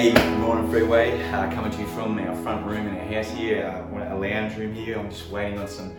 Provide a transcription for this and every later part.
Hey, good morning, Freeway. Uh, coming to you from our front room in our house here, uh, a lounge room here. I'm just waiting on some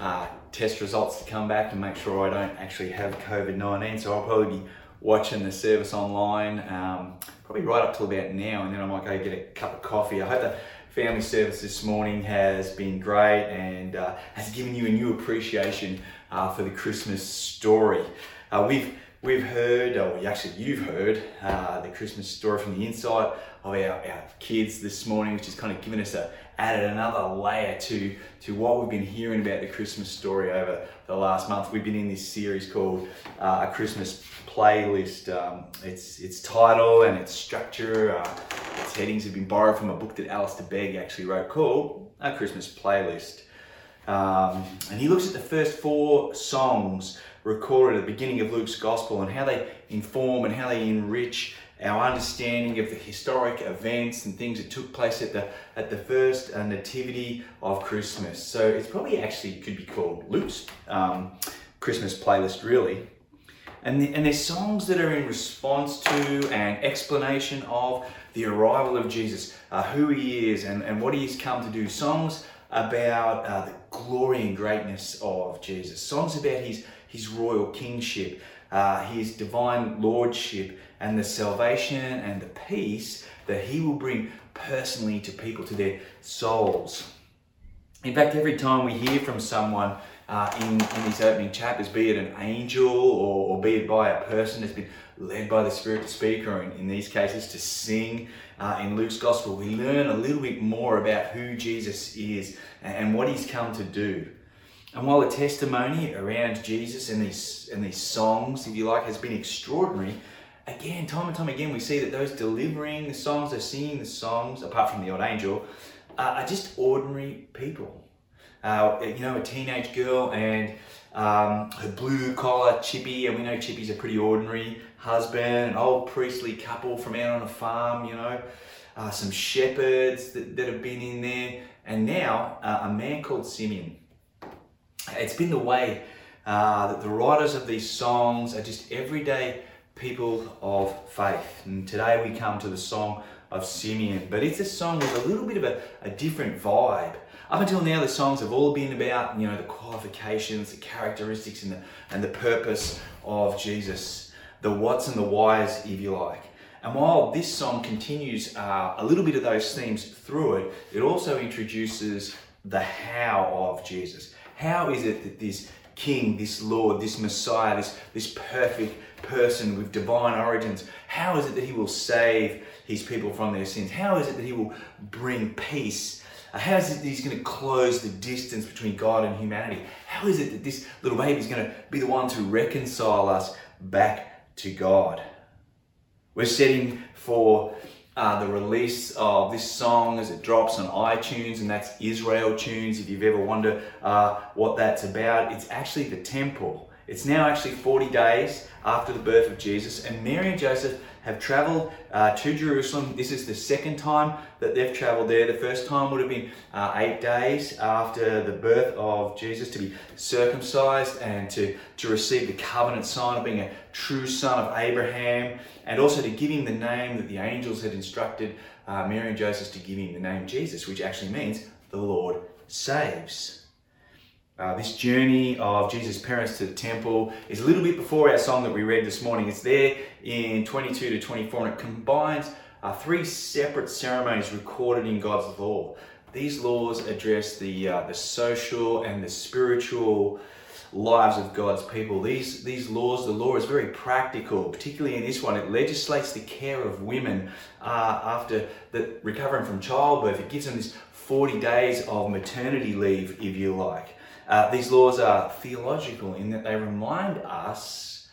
uh, test results to come back to make sure I don't actually have COVID 19. So I'll probably be watching the service online, um, probably right up till about now, and then I might go get a cup of coffee. I hope the family service this morning has been great and uh, has given you a new appreciation uh, for the Christmas story. Uh, we've We've heard, or actually you've heard, uh, the Christmas story from the inside of our, our kids this morning, which has kind of given us a added another layer to to what we've been hearing about the Christmas story over the last month. We've been in this series called uh, a Christmas playlist. Um, its its title and its structure, uh, its headings have been borrowed from a book that Alistair Begg actually wrote called A Christmas Playlist. Um, and he looks at the first four songs recorded at the beginning of Luke's gospel and how they inform and how they enrich our understanding of the historic events and things that took place at the at the first uh, nativity of Christmas. So it's probably actually could be called Luke's um, Christmas playlist, really. And, the, and there's songs that are in response to and explanation of the arrival of Jesus, uh, who he is and, and what he's come to do. Songs about uh, the glory and greatness of Jesus. Songs about his, his royal kingship, uh, his divine lordship, and the salvation and the peace that he will bring personally to people, to their souls. In fact, every time we hear from someone uh, in, in these opening chapters, be it an angel or, or, be it by a person that's been led by the Spirit to speak, or in, in these cases to sing uh, in Luke's Gospel, we learn a little bit more about who Jesus is and what he's come to do. And while the testimony around Jesus and these, and these songs, if you like, has been extraordinary, again, time and time again, we see that those delivering the songs, those singing the songs, apart from the old angel, are just ordinary people. Uh, you know, a teenage girl and um, her blue collar Chippy, and we know Chippy's a pretty ordinary husband, an old priestly couple from out on a farm, you know, uh, some shepherds that, that have been in there, and now uh, a man called Simeon. It's been the way uh, that the writers of these songs are just everyday people of faith. And today we come to the song of Simeon, but it's a song with a little bit of a, a different vibe. Up until now, the songs have all been about you know the qualifications, the characteristics, and the and the purpose of Jesus, the what's and the whys, if you like. And while this song continues uh, a little bit of those themes through it, it also introduces the how of Jesus. How is it that this King, this Lord, this Messiah, this, this perfect person with divine origins, how is it that he will save his people from their sins? How is it that he will bring peace? Uh, how is it that he's going to close the distance between God and humanity? How is it that this little baby is going to be the one to reconcile us back to God? We're setting for uh, the release of this song as it drops on iTunes, and that's Israel Tunes. If you've ever wondered uh, what that's about, it's actually the temple. It's now actually 40 days after the birth of Jesus, and Mary and Joseph have traveled uh, to Jerusalem. This is the second time that they've traveled there. The first time would have been uh, eight days after the birth of Jesus to be circumcised and to, to receive the covenant sign of being a true son of Abraham, and also to give him the name that the angels had instructed uh, Mary and Joseph to give him the name Jesus, which actually means the Lord saves. Uh, this journey of Jesus' parents to the temple is a little bit before our song that we read this morning. It's there in 22 to 24 and it combines uh, three separate ceremonies recorded in God's law. These laws address the, uh, the social and the spiritual lives of God's people. These, these laws, the law is very practical, particularly in this one. It legislates the care of women uh, after the, recovering from childbirth. It gives them this 40 days of maternity leave, if you like. Uh, these laws are theological in that they remind us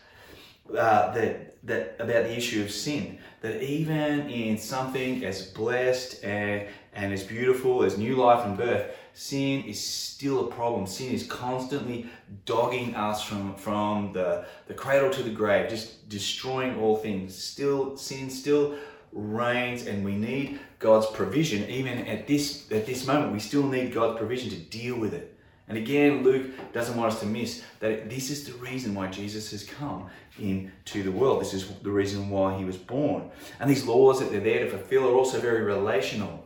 uh, that, that about the issue of sin. That even in something as blessed and, and as beautiful as new life and birth, sin is still a problem. Sin is constantly dogging us from, from the, the cradle to the grave, just destroying all things. Still, sin still reigns and we need God's provision. Even at this, at this moment, we still need God's provision to deal with it And again, Luke doesn't want us to miss that this is the reason why Jesus has come into the world. This is the reason why he was born. And these laws that they're there to fulfill are also very relational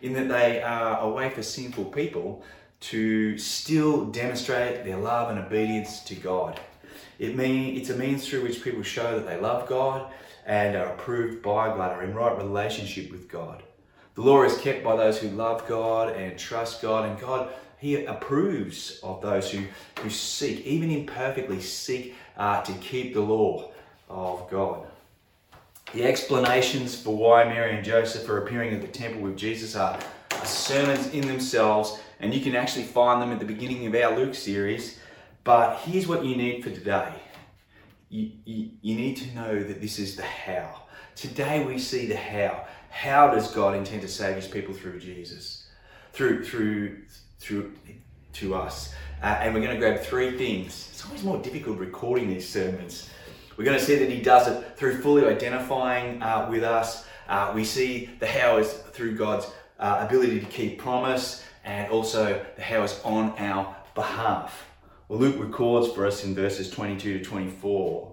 in that they are a way for sinful people to still demonstrate their love and obedience to God. It mean, it's a means through which people show that they love God and are approved by God, are in right relationship with God. The law is kept by those who love God and trust God, and God, He approves of those who, who seek, even imperfectly, seek uh, to keep the law of God. The explanations for why Mary and Joseph are appearing at the temple with Jesus are, are sermons in themselves, and you can actually find them at the beginning of our Luke series. But here's what you need for today you, you, you need to know that this is the how. Today we see the how. How does God intend to save his people through Jesus? Through, through, through to us. Uh, and we're going to grab three things. It's always more difficult recording these sermons. We're going to see that he does it through fully identifying uh, with us. Uh, we see the how is through God's uh, ability to keep promise and also the how is on our behalf. Well, Luke records for us in verses 22 to 24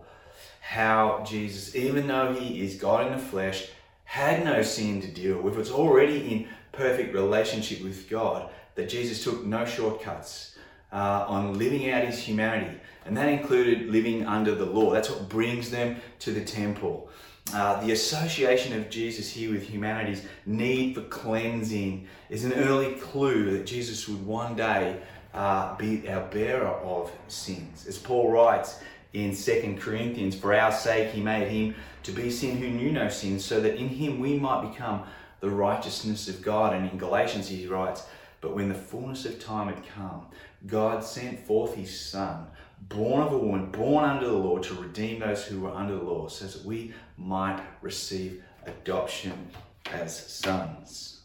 how Jesus, even though he is God in the flesh, had no sin to deal with, was already in perfect relationship with God, that Jesus took no shortcuts uh, on living out his humanity. And that included living under the law. That's what brings them to the temple. Uh, the association of Jesus here with humanity's need for cleansing is an early clue that Jesus would one day uh, be our bearer of sins. As Paul writes in 2 Corinthians, for our sake he made him to be sin who knew no sin, so that in him we might become the righteousness of God. And in Galatians he writes, But when the fullness of time had come, God sent forth his Son, born of a woman, born under the law, to redeem those who were under the law, so that we might receive adoption as sons.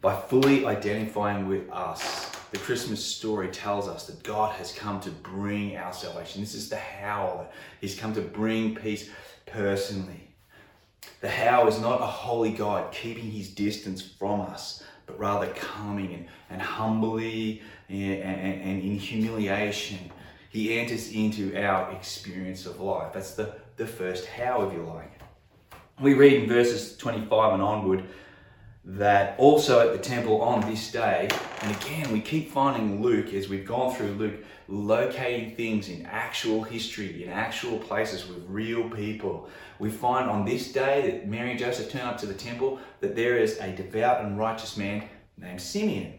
By fully identifying with us, the Christmas story tells us that God has come to bring our salvation. This is the how. He's come to bring peace personally. The how is not a holy God keeping his distance from us, but rather coming and, and humbly eh, and, and, and in humiliation, he enters into our experience of life. That's the, the first how, if you like. We read in verses 25 and onward that also at the temple on this day, and again, we keep finding Luke as we've gone through Luke locating things in actual history, in actual places with real people. We find on this day that Mary and Joseph turn up to the temple that there is a devout and righteous man named Simeon.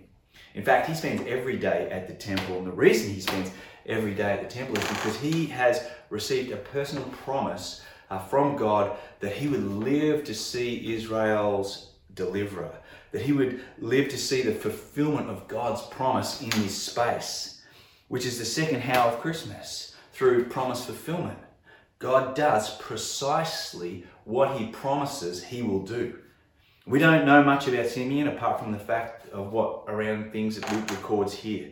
In fact, he spends every day at the temple, and the reason he spends every day at the temple is because he has received a personal promise uh, from God that he would live to see Israel's deliverer, that he would live to see the fulfillment of God's promise in this space, which is the second how of Christmas through promise fulfillment. God does precisely what he promises he will do. We don't know much about Simeon apart from the fact of what around things that Luke records here.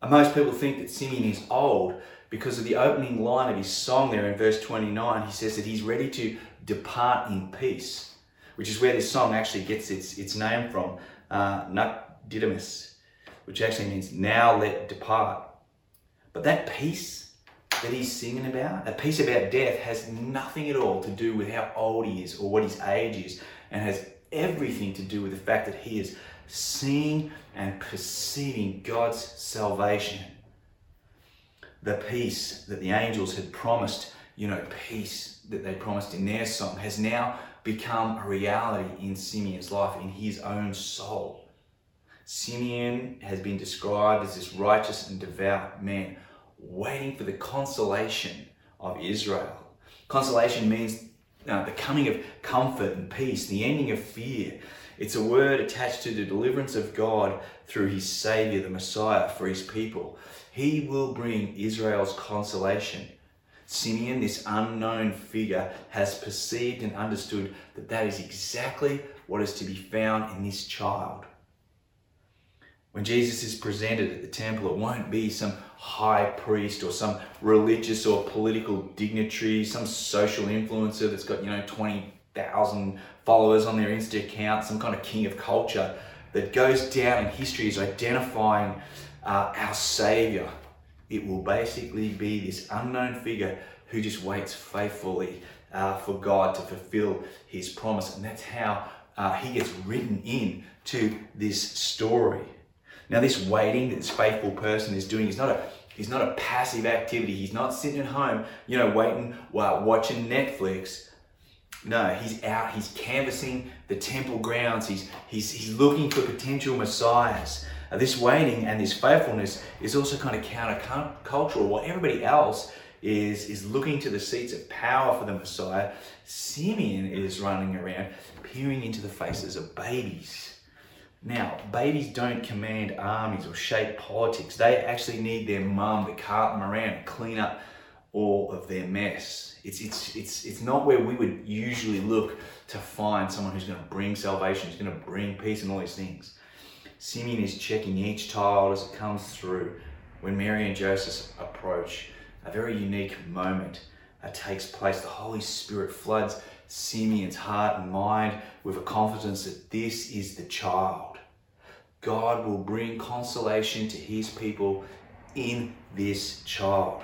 And most people think that Simeon is old because of the opening line of his song there in verse 29. He says that he's ready to depart in peace which is where this song actually gets its, its name from, uh, Dimittis, which actually means now let depart. But that peace that he's singing about, that peace about death, has nothing at all to do with how old he is or what his age is, and has everything to do with the fact that he is seeing and perceiving God's salvation. The peace that the angels had promised, you know, peace that they promised in their song, has now become a reality in Simeon's life, in his own soul. Simeon has been described as this righteous and devout man waiting for the consolation of Israel. Consolation means uh, the coming of comfort and peace, the ending of fear. It's a word attached to the deliverance of God through his Savior, the Messiah, for his people. He will bring Israel's consolation Simeon, this unknown figure, has perceived and understood that that is exactly what is to be found in this child. When Jesus is presented at the temple, it won't be some high priest or some religious or political dignitary, some social influencer that's got, you know, 20,000 followers on their Insta account, some kind of king of culture that goes down in history as identifying uh, our Savior. It will basically be this unknown figure who just waits faithfully uh, for God to fulfill His promise. And that's how uh, He gets written in to this story. Now, this waiting that this faithful person is doing is not a He's not a passive activity. He's not sitting at home, you know, waiting while watching Netflix. No, he's out. He's canvassing the temple grounds. He's he's he's looking for potential messiahs. Uh, this waiting and this faithfulness is also kind of countercultural. While everybody else is is looking to the seats of power for the Messiah, Simeon is running around peering into the faces of babies now, babies don't command armies or shape politics. They actually need their mum to cart them around and clean up all of their mess. It's, it's, it's, it's not where we would usually look to find someone who's going to bring salvation, who's going to bring peace and all these things. Simeon is checking each child as it comes through. When Mary and Joseph approach, a very unique moment uh, takes place. The Holy Spirit floods Simeon's heart and mind with a confidence that this is the child God will bring consolation to his people in this child.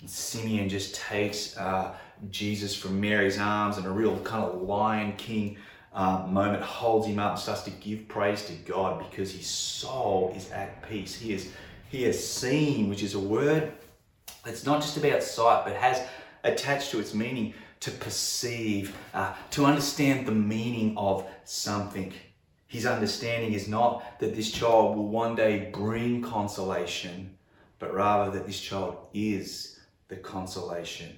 And Simeon just takes uh, Jesus from Mary's arms and a real kind of Lion King uh, moment, holds him up and starts to give praise to God because his soul is at peace. He, is, he has seen, which is a word that's not just about sight, but has attached to its meaning to perceive, uh, to understand the meaning of something. His understanding is not that this child will one day bring consolation, but rather that this child is the consolation.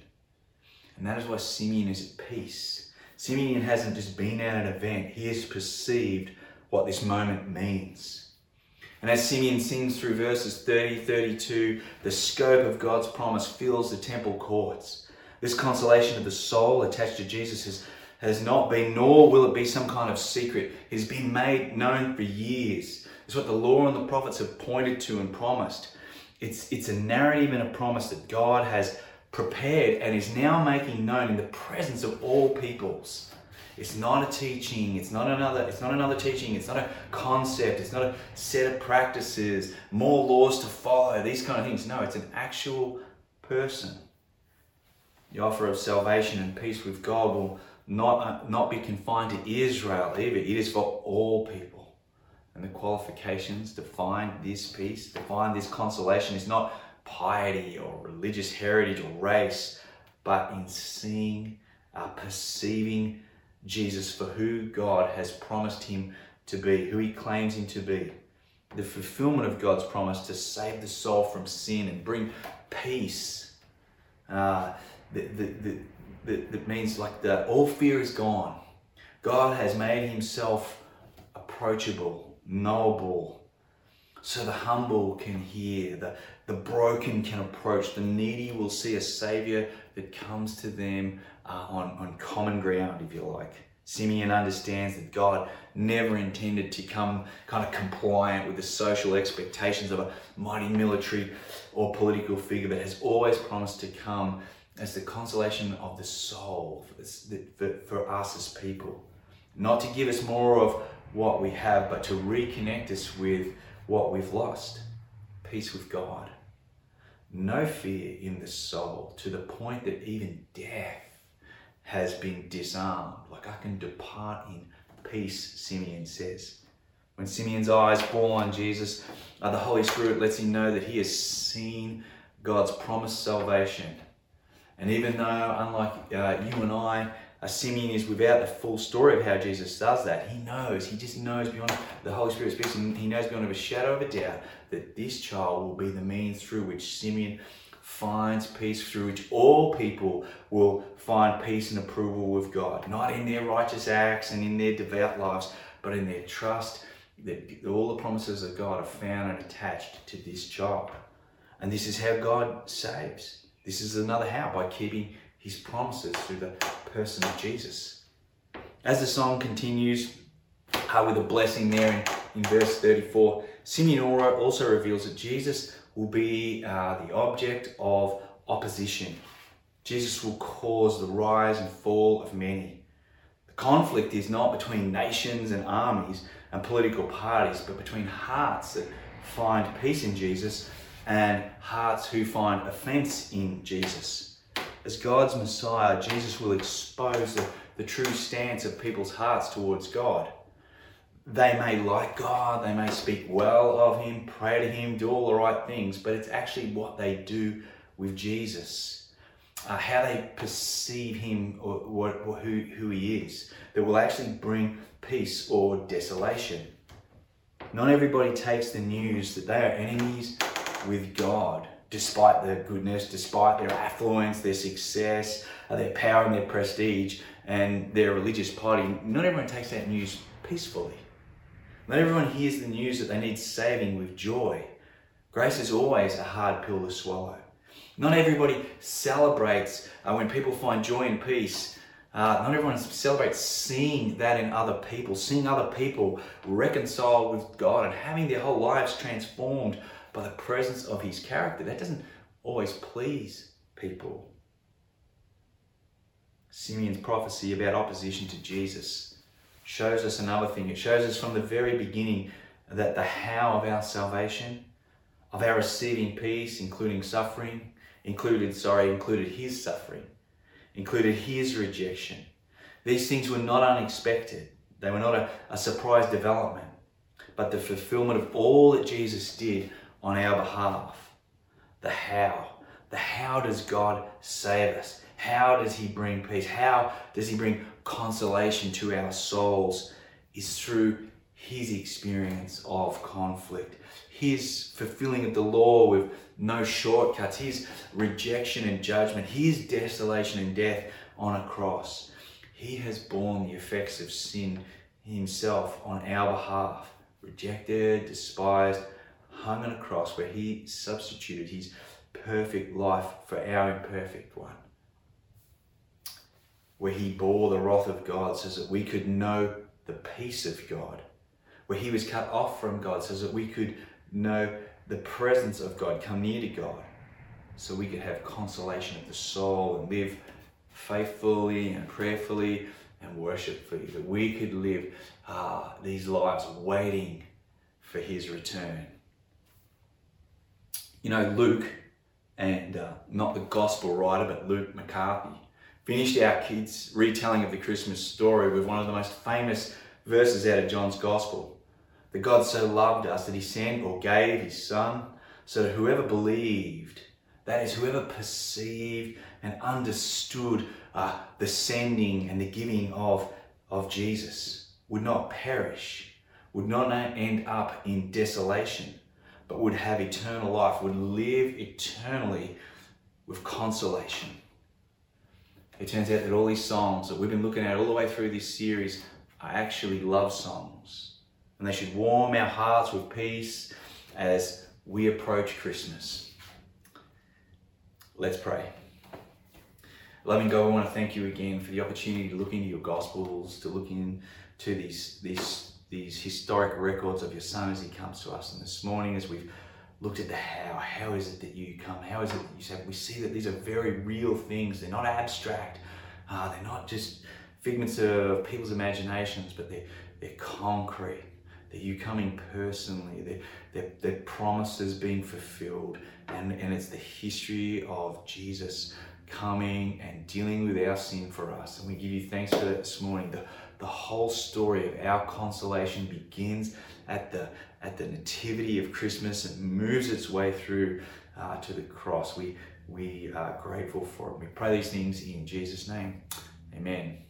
And that is why Simeon is at peace. Simeon hasn't just been at an event, he has perceived what this moment means. And as Simeon sings through verses 30, 32, the scope of God's promise fills the temple courts. This consolation of the soul attached to Jesus has has not been, nor will it be some kind of secret. It has been made known for years. It's what the law and the prophets have pointed to and promised. It's, it's a narrative and a promise that God has prepared and is now making known in the presence of all peoples. It's not a teaching, it's not another, it's not another teaching, it's not a concept, it's not a set of practices, more laws to follow, these kind of things. No, it's an actual person. The offer of salvation and peace with God will not, uh, not be confined to Israel either. It is for all people. And the qualifications to find this peace, to find this consolation, is not piety or religious heritage or race, but in seeing, uh, perceiving Jesus for who God has promised him to be, who he claims him to be. The fulfillment of God's promise to save the soul from sin and bring peace. Uh, the, the, the, that, that means like the all fear is gone. God has made himself approachable, knowable, so the humble can hear, the, the broken can approach, the needy will see a Savior that comes to them uh, on, on common ground, if you like. Simeon understands that God never intended to come kind of compliant with the social expectations of a mighty military or political figure, but has always promised to come as the consolation of the soul for, for us as people. Not to give us more of what we have, but to reconnect us with what we've lost peace with God. No fear in the soul to the point that even death has been disarmed. Like I can depart in peace, Simeon says. When Simeon's eyes fall on Jesus, uh, the Holy Spirit lets him know that he has seen God's promised salvation and even though, unlike uh, you and I, a Simeon is without the full story of how Jesus does that, he knows, he just knows beyond the Holy Spirit speaks, and he knows beyond a shadow of a doubt that this child will be the means through which Simeon finds peace, through which all people will find peace and approval with God. Not in their righteous acts and in their devout lives, but in their trust that all the promises of God are found and attached to this child. And this is how God saves. This is another how by keeping his promises through the person of Jesus. As the song continues uh, with a blessing there in, in verse 34, Simeon also reveals that Jesus will be uh, the object of opposition. Jesus will cause the rise and fall of many. The conflict is not between nations and armies and political parties, but between hearts that find peace in Jesus and hearts who find offense in Jesus. As God's Messiah, Jesus will expose the, the true stance of people's hearts towards God. They may like God, they may speak well of Him, pray to Him, do all the right things, but it's actually what they do with Jesus, uh, how they perceive Him or what, or who, who He is, that will actually bring peace or desolation. Not everybody takes the news that they are enemies with God, despite their goodness, despite their affluence, their success, uh, their power and their prestige, and their religious piety. Not everyone takes that news peacefully. Not everyone hears the news that they need saving with joy. Grace is always a hard pill to swallow. Not everybody celebrates uh, when people find joy and peace. Uh, not everyone celebrates seeing that in other people, seeing other people reconciled with God and having their whole lives transformed by the presence of His character. That doesn't always please people. Simeon's prophecy about opposition to Jesus shows us another thing. It shows us from the very beginning that the how of our salvation, of our receiving peace, including suffering, included, sorry, included his suffering, included his rejection. These things were not unexpected. They were not a, a surprise development, but the fulfillment of all that Jesus did on our behalf. The how. The how does God save us? How does He bring peace? How does He bring consolation to our souls? Is through His experience of conflict, His fulfilling of the law with no shortcuts, His rejection and judgment, His desolation and death on a cross. He has borne the effects of sin Himself on our behalf, rejected, despised, hung on a cross where He substituted His perfect life for our imperfect one. Where he bore the wrath of God so that we could know the peace of God, where he was cut off from God so that we could know the presence of God, come near to God, so we could have consolation of the soul and live faithfully and prayerfully and worshipfully, that we could live uh, these lives waiting for his return. You know, Luke, and uh, not the gospel writer, but Luke McCarthy, finished our kids' retelling of the Christmas story with one of the most famous verses out of John's Gospel. That God so loved us that he sent or gave his Son so that whoever believed, that is, whoever perceived and understood uh, the sending and the giving of, of Jesus, would not perish, would not end up in desolation, but would have eternal life, would live eternally with consolation. It turns out that all these songs that we've been looking at all the way through this series are actually love songs. And they should warm our hearts with peace as we approach Christmas. Let's pray. Loving God, I want to thank you again for the opportunity to look into your Gospels, to look into these, these, these historic records of your Son as he comes to us. And this morning, as we've looked at the how. How is it that you come? How is it that you say? We see that these are very real things. They're not abstract. Uh, they're not just figments of people's imaginations, but they're, they're concrete. That you coming personally. They're, they're, they're promises being fulfilled. And, and it's the history of Jesus coming and dealing with our sin for us. And we give you thanks for that this morning. The, the whole story of our consolation begins at the at the nativity of Christmas and moves its way through uh, to the cross. We we are grateful for it. We pray these things in Jesus' name. Amen.